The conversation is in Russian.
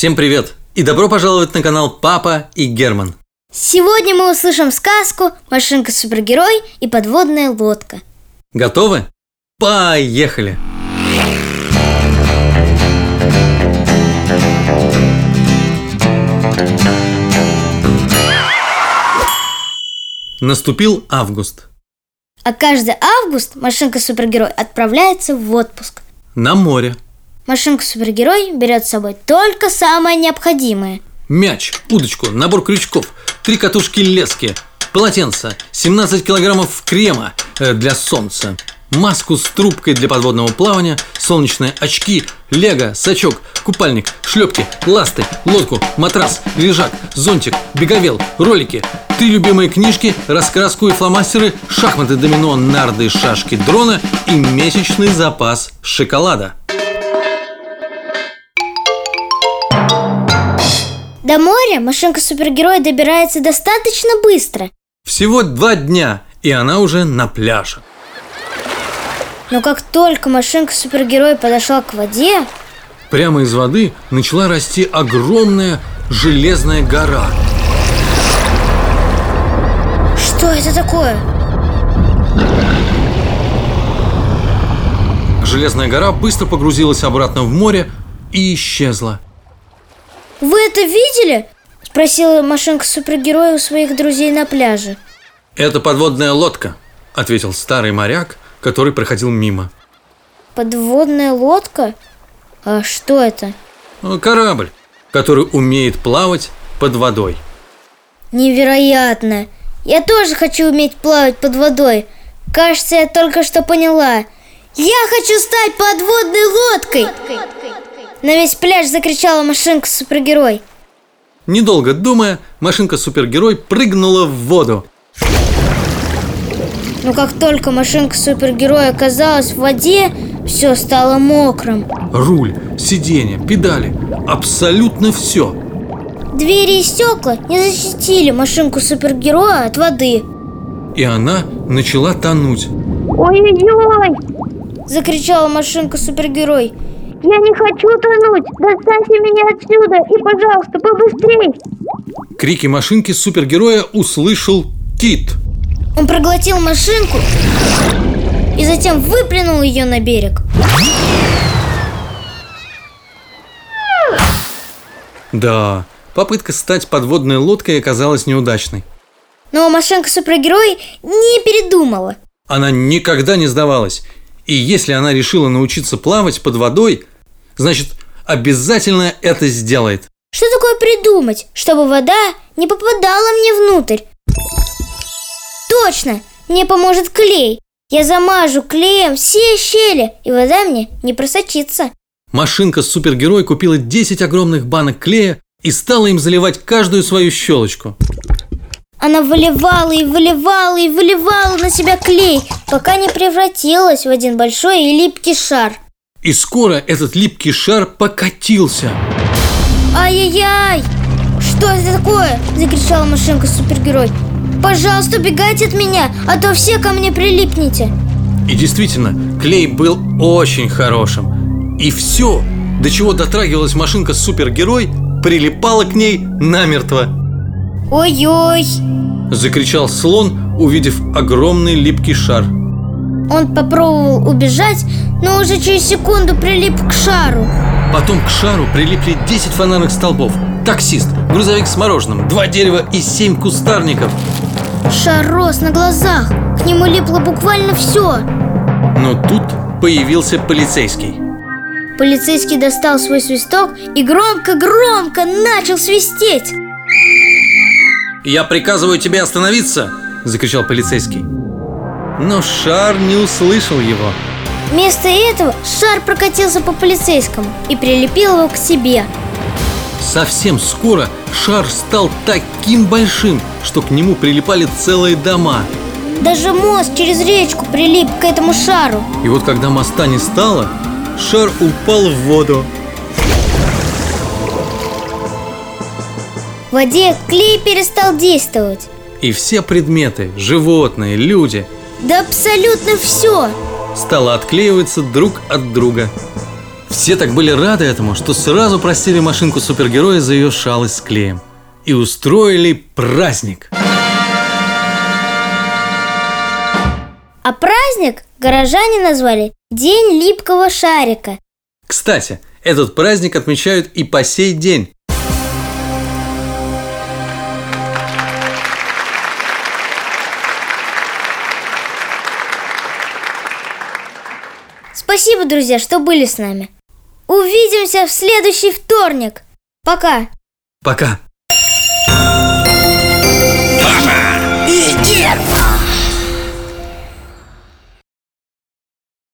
Всем привет! И добро пожаловать на канал Папа и Герман. Сегодня мы услышим сказку «Машинка-супергерой и подводная лодка». Готовы? Поехали! Наступил август. А каждый август машинка-супергерой отправляется в отпуск. На море. Машинка-супергерой берет с собой только самое необходимое. Мяч, удочку, набор крючков, три катушки лески, полотенце, 17 килограммов крема э, для солнца, маску с трубкой для подводного плавания, солнечные очки, лего, сачок, купальник, шлепки, ласты, лодку, матрас, лежак, зонтик, беговел, ролики, три любимые книжки, раскраску и фломастеры, шахматы, домино, нарды, шашки, дрона и месячный запас шоколада. До моря машинка-супергерой добирается достаточно быстро. Всего два дня, и она уже на пляже. Но как только машинка-супергерой подошла к воде, Прямо из воды начала расти огромная железная гора. что это такое? Железная гора быстро погрузилась обратно в море и исчезла. Вы это видели? Спросила машинка-супергерой у своих друзей на пляже. «Это подводная лодка», — ответил старый моряк, который проходил мимо. Подводная лодка? А что это? «Ну, Корабль, который умеет плавать под водой. Невероятно! Я тоже хочу уметь плавать под водой. Кажется, я только что поняла. Я хочу стать подводной лодкой! На весь пляж закричала машинка-супергерой. Недолго думая, машинка-супергерой прыгнула в воду. Но как только машинка-супергерой оказалась в воде, все стало мокрым. Руль, сиденье, педали, абсолютно все. Двери и стекла не защитили машинку-супергероя от воды. И она начала тонуть. Ой-ой-ой! Закричала машинка-супергерой. Я не хочу тонуть! Достаньте меня отсюда и, пожалуйста, побыстрей! Крики машинки супергероя услышал Кит. Он проглотил машинку и затем выплюнул ее на берег. Да, попытка стать подводной лодкой оказалась неудачной. Но машинка-супергерой не передумала. Она никогда не сдавалась. И если она решила научиться плавать под водой, значит, обязательно это сделает. Что такое придумать, чтобы вода не попадала мне внутрь? Точно, мне поможет клей. Я замажу клеем все щели, и вода мне не просочится. Машинка-супергерой купила 10 огромных банок клея и стала им заливать каждую свою щелочку. Она выливала и выливала и выливала на себя клей, пока не превратилась в один большой и липкий шар. И скоро этот липкий шар покатился. Ай-яй-яй! Что это такое? Закричала машинка-супергерой. Пожалуйста, убегайте от меня, а то все ко мне прилипнете. И действительно, клей был очень хорошим. И все, до чего дотрагивалась машинка-супергерой, прилипала к ней намертво. Ой-ой! Закричал слон, увидев огромный липкий шар. Он попробовал убежать, но уже через секунду прилип к шару. Потом к шару прилипли 10 фонарных столбов, таксист, грузовик с мороженым, два дерева и семь кустарников. Шар рос на глазах, к нему липло буквально все. Но тут появился полицейский. Полицейский достал свой свисток и громко-громко начал свистеть. «Я приказываю тебе остановиться!» – закричал полицейский. Но шар не услышал его. Вместо этого шар прокатился по полицейскому и прилепил его к себе. Совсем скоро шар стал таким большим, что к нему прилипали целые дома. Даже мост через речку прилип к этому шару. И вот когда моста не стало, шар упал в воду. В воде клей перестал действовать. И все предметы, животные, люди Да абсолютно все. стало отклеиваться друг от друга. Все так были рады этому, что сразу простили машинку супергероя за ее шалость с клеем. И устроили праздник. А праздник горожане назвали День липкого шарика. Кстати, этот праздник отмечают и по сей день. Спасибо, друзья, что были с нами. Увидимся в следующий вторник. Пока. Пока. И дед!